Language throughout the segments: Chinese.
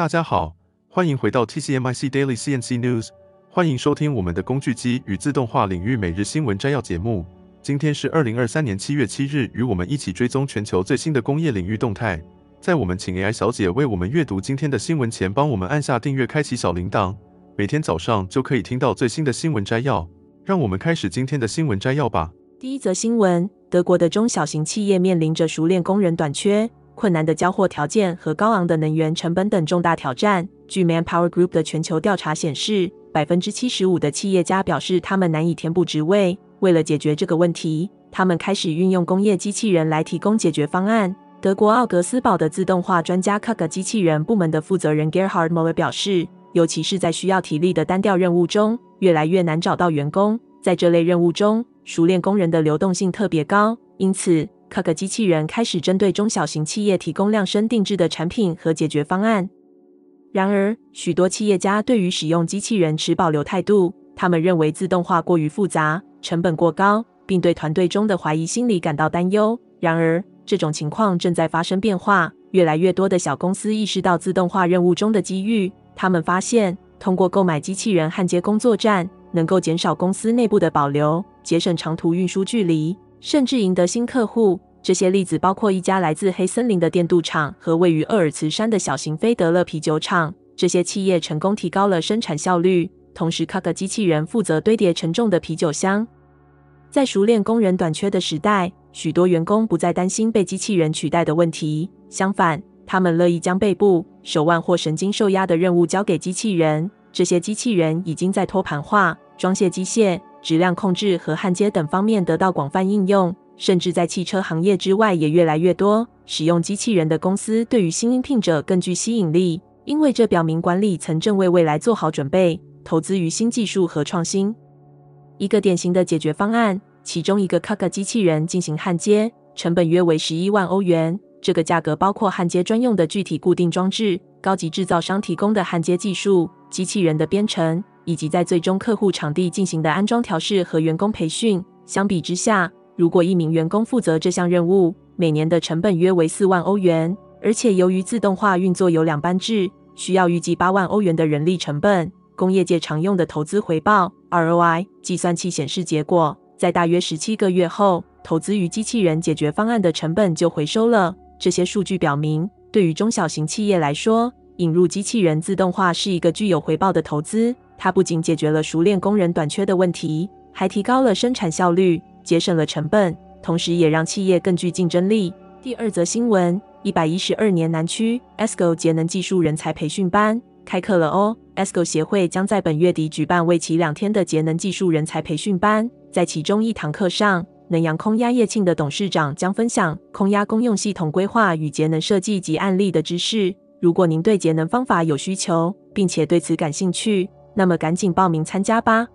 大家好，欢迎回到 TCMIC Daily CNC News，欢迎收听我们的工具机与自动化领域每日新闻摘要节目。今天是二零二三年七月七日，与我们一起追踪全球最新的工业领域动态。在我们请 AI 小姐为我们阅读今天的新闻前，帮我们按下订阅，开启小铃铛，每天早上就可以听到最新的新闻摘要。让我们开始今天的新闻摘要吧。第一则新闻：德国的中小型企业面临着熟练工人短缺。困难的交货条件和高昂的能源成本等重大挑战。据 Manpower Group 的全球调查显示，百分之七十五的企业家表示他们难以填补职位。为了解决这个问题，他们开始运用工业机器人来提供解决方案。德国奥格斯堡的自动化专家 Kuka 机器人部门的负责人 Gerhard Moller 表示，尤其是在需要体力的单调任务中，越来越难找到员工。在这类任务中，熟练工人的流动性特别高，因此，卡克机器人开始针对中小型企业提供量身定制的产品和解决方案。然而，许多企业家对于使用机器人持保留态度。他们认为自动化过于复杂，成本过高，并对团队中的怀疑心理感到担忧。然而，这种情况正在发生变化。越来越多的小公司意识到自动化任务中的机遇。他们发现，通过购买机器人焊接工作站，能够减少公司内部的保留，节省长途运输距离。甚至赢得新客户。这些例子包括一家来自黑森林的电镀厂和位于鄂尔茨山的小型菲德勒啤酒厂。这些企业成功提高了生产效率，同时卡克机器人负责堆叠沉重的啤酒箱。在熟练工人短缺的时代，许多员工不再担心被机器人取代的问题。相反，他们乐意将背部、手腕或神经受压的任务交给机器人。这些机器人已经在托盘化、装卸机械。质量控制和焊接等方面得到广泛应用，甚至在汽车行业之外也越来越多。使用机器人的公司对于新应聘者更具吸引力，因为这表明管理层正为未来做好准备，投资于新技术和创新。一个典型的解决方案，其中一个 KUKA 机器人进行焊接，成本约为十一万欧元。这个价格包括焊接专用的具体固定装置、高级制造商提供的焊接技术、机器人的编程。以及在最终客户场地进行的安装调试和员工培训。相比之下，如果一名员工负责这项任务，每年的成本约为四万欧元。而且由于自动化运作有两班制，需要预计八万欧元的人力成本。工业界常用的投资回报 ROI 计算器显示，结果在大约十七个月后，投资于机器人解决方案的成本就回收了。这些数据表明，对于中小型企业来说，引入机器人自动化是一个具有回报的投资。它不仅解决了熟练工人短缺的问题，还提高了生产效率，节省了成本，同时也让企业更具竞争力。第二则新闻：一百一十二年南区 ESCO 节能技术人才培训班开课了哦。ESCO 协会将在本月底举办为期两天的节能技术人才培训班，在其中一堂课上，能阳空压业庆的董事长将分享空压公用系统规划与节能设计及案例的知识。如果您对节能方法有需求，并且对此感兴趣，那么赶紧报名参加吧！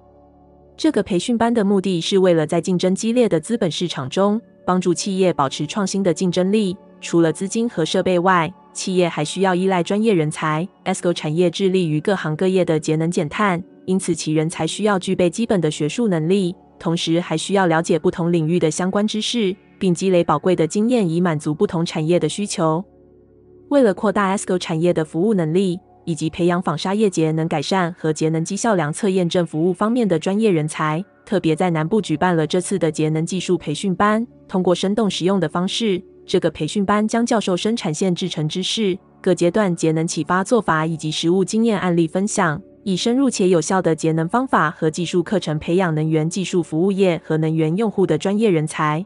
这个培训班的目的是为了在竞争激烈的资本市场中，帮助企业保持创新的竞争力。除了资金和设备外，企业还需要依赖专业人才。ESCO 产业致力于各行各业的节能减碳，因此其人才需要具备基本的学术能力，同时还需要了解不同领域的相关知识，并积累宝贵的经验，以满足不同产业的需求。为了扩大 ESCO 产业的服务能力，以及培养纺纱业节能改善和节能绩效量测验证服务方面的专业人才，特别在南部举办了这次的节能技术培训班。通过生动实用的方式，这个培训班将教授生产线制成知识、各阶段节能启发做法以及实务经验案例分享，以深入且有效的节能方法和技术课程培养能源技术服务业和能源用户的专业人才。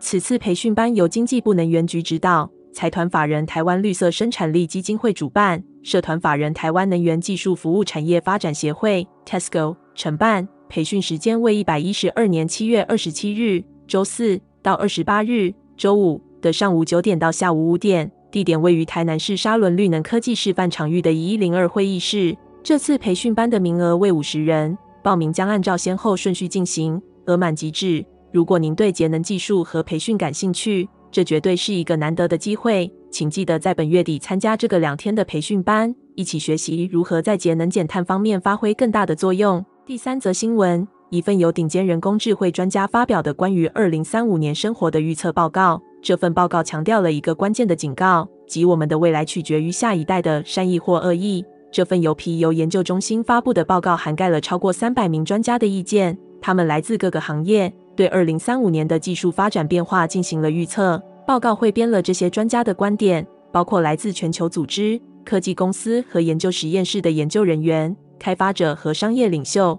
此次培训班由经济部能源局指导。财团法人台湾绿色生产力基金会主办，社团法人台湾能源技术服务产业发展协会 （TESCO） 承办。培训时间为一百一十二年七月二十七日周四到二十八日周五的上午九点到下午五点，地点位于台南市沙仑绿能科技示范场域的一一零二会议室。这次培训班的名额为五十人，报名将按照先后顺序进行，额满即止。如果您对节能技术和培训感兴趣，这绝对是一个难得的机会，请记得在本月底参加这个两天的培训班，一起学习如何在节能减碳方面发挥更大的作用。第三则新闻：一份由顶尖人工智慧专家发表的关于二零三五年生活的预测报告。这份报告强调了一个关键的警告：即我们的未来取决于下一代的善意或恶意。这份由皮尤研究中心发布的报告涵盖了超过三百名专家的意见，他们来自各个行业，对二零三五年的技术发展变化进行了预测。报告汇编了这些专家的观点，包括来自全球组织、科技公司和研究实验室的研究人员、开发者和商业领袖。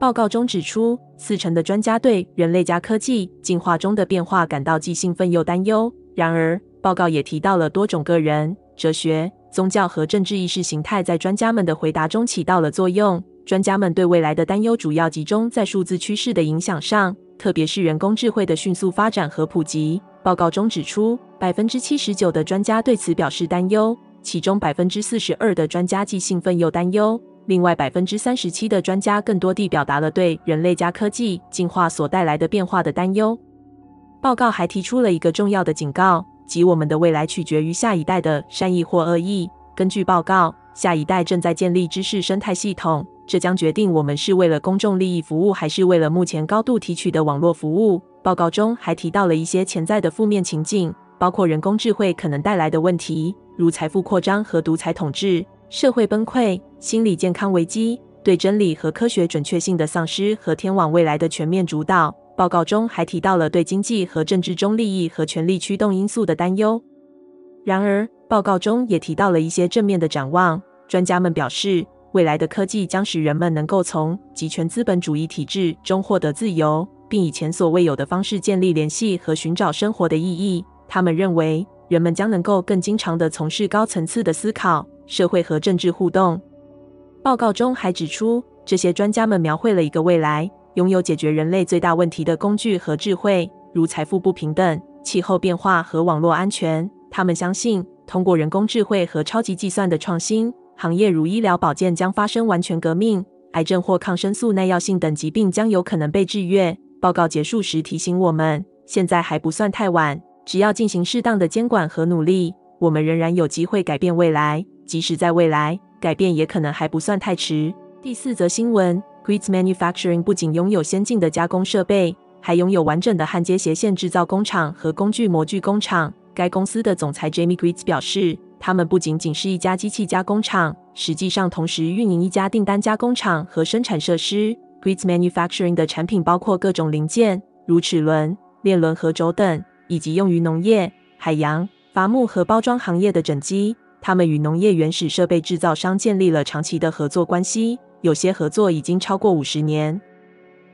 报告中指出，四成的专家对人类加科技进化中的变化感到既兴奋又担忧。然而，报告也提到了多种个人、哲学、宗教和政治意识形态在专家们的回答中起到了作用。专家们对未来的担忧主要集中在数字趋势的影响上，特别是人工智慧的迅速发展和普及。报告中指出，百分之七十九的专家对此表示担忧，其中百分之四十二的专家既兴奋又担忧。另外百分之三十七的专家更多地表达了对人类加科技进化所带来的变化的担忧。报告还提出了一个重要的警告，即我们的未来取决于下一代的善意或恶意。根据报告，下一代正在建立知识生态系统，这将决定我们是为了公众利益服务，还是为了目前高度提取的网络服务。报告中还提到了一些潜在的负面情境，包括人工智慧可能带来的问题，如财富扩张和独裁统治、社会崩溃、心理健康危机、对真理和科学准确性的丧失和天网未来的全面主导。报告中还提到了对经济和政治中利益和权力驱动因素的担忧。然而，报告中也提到了一些正面的展望。专家们表示，未来的科技将使人们能够从极权资本主义体制中获得自由。并以前所未有的方式建立联系和寻找生活的意义。他们认为，人们将能够更经常地从事高层次的思考、社会和政治互动。报告中还指出，这些专家们描绘了一个未来，拥有解决人类最大问题的工具和智慧，如财富不平等、气候变化和网络安全。他们相信，通过人工智慧和超级计算的创新，行业如医疗保健将发生完全革命，癌症或抗生素耐药性等疾病将有可能被制约。报告结束时提醒我们，现在还不算太晚，只要进行适当的监管和努力，我们仍然有机会改变未来。即使在未来，改变也可能还不算太迟。第四则新闻：Greets Manufacturing 不仅拥有先进的加工设备，还拥有完整的焊接斜线制造工厂和工具模具工厂。该公司的总裁 Jamie Greets 表示，他们不仅仅是一家机器加工厂，实际上同时运营一家订单加工厂和生产设施。Greets Manufacturing 的产品包括各种零件，如齿轮、链轮和轴等，以及用于农业、海洋、伐木和包装行业的整机。他们与农业原始设备制造商建立了长期的合作关系，有些合作已经超过五十年。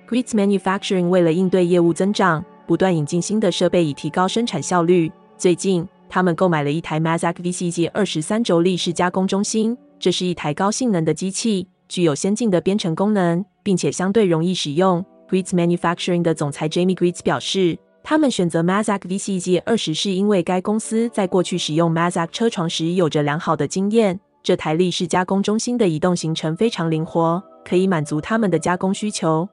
Greets Manufacturing 为了应对业务增长，不断引进新的设备以提高生产效率。最近，他们购买了一台 Mazak VCG 二十三轴立式加工中心，这是一台高性能的机器。具有先进的编程功能，并且相对容易使用。Greets Manufacturing 的总裁 Jamie Greets 表示，他们选择 Mazak VCG 二十是因为该公司在过去使用 Mazak 车床时有着良好的经验。这台立式加工中心的移动行程非常灵活，可以满足他们的加工需求。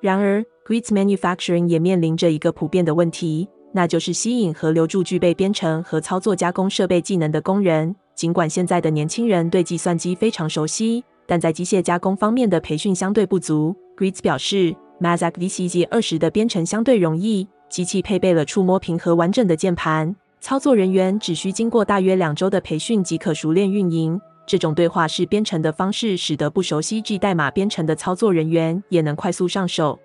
然而，Greets Manufacturing 也面临着一个普遍的问题，那就是吸引和留住具备编程和操作加工设备技能的工人。尽管现在的年轻人对计算机非常熟悉，但在机械加工方面的培训相对不足。Greets 表示，Mazak VCG 二十的编程相对容易，机器配备了触摸屏和完整的键盘，操作人员只需经过大约两周的培训即可熟练运营。这种对话式编程的方式，使得不熟悉 G 代码编程的操作人员也能快速上手。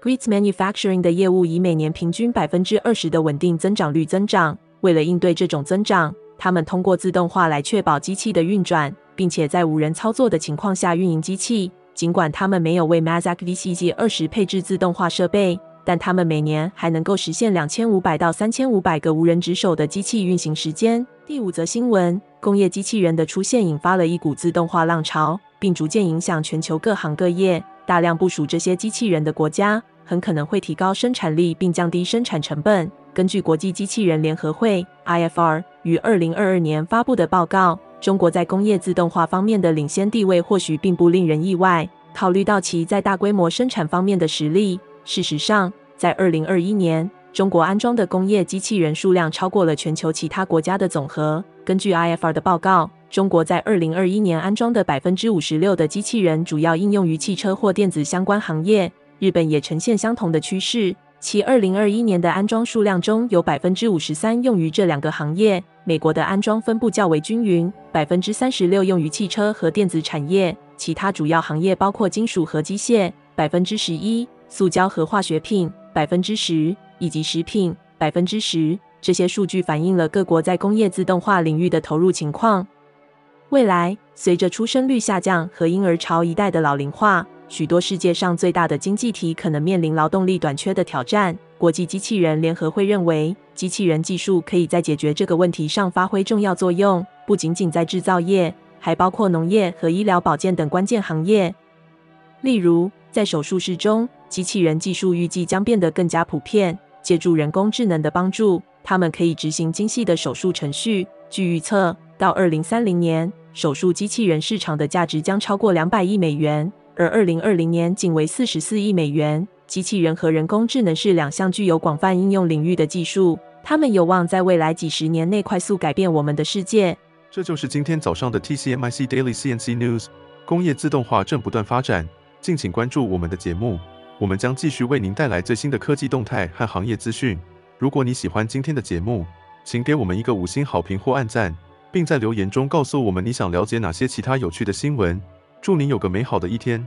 Greets Manufacturing 的业务以每年平均百分之二十的稳定增长率增长。为了应对这种增长，他们通过自动化来确保机器的运转。并且在无人操作的情况下运营机器。尽管他们没有为 Mazak VCG 二十配置自动化设备，但他们每年还能够实现两千五百到三千五百个无人值守的机器运行时间。第五则新闻：工业机器人的出现引发了一股自动化浪潮，并逐渐影响全球各行各业。大量部署这些机器人的国家，很可能会提高生产力并降低生产成本。根据国际机器人联合会 （IFR） 于二零二二年发布的报告。中国在工业自动化方面的领先地位或许并不令人意外。考虑到其在大规模生产方面的实力，事实上，在二零二一年，中国安装的工业机器人数量超过了全球其他国家的总和。根据 IFR 的报告，中国在二零二一年安装的百分之五十六的机器人主要应用于汽车或电子相关行业。日本也呈现相同的趋势。其二零二一年的安装数量中有百分之五十三用于这两个行业。美国的安装分布较为均匀，百分之三十六用于汽车和电子产业，其他主要行业包括金属和机械，百分之十一，塑胶和化学品，百分之十，以及食品，百分之十。这些数据反映了各国在工业自动化领域的投入情况。未来，随着出生率下降和婴儿潮一代的老龄化，许多世界上最大的经济体可能面临劳动力短缺的挑战。国际机器人联合会认为，机器人技术可以在解决这个问题上发挥重要作用，不仅仅在制造业，还包括农业和医疗保健等关键行业。例如，在手术室中，机器人技术预计将变得更加普遍。借助人工智能的帮助，他们可以执行精细的手术程序。据预测，到二零三零年，手术机器人市场的价值将超过两百亿美元，而二零二零年仅为四十四亿美元。机器人和人工智能是两项具有广泛应用领域的技术，它们有望在未来几十年内快速改变我们的世界。这就是今天早上的 TCMIC Daily CNC News。工业自动化正不断发展，敬请关注我们的节目，我们将继续为您带来最新的科技动态和行业资讯。如果你喜欢今天的节目，请给我们一个五星好评或按赞。并在留言中告诉我们你想了解哪些其他有趣的新闻。祝您有个美好的一天。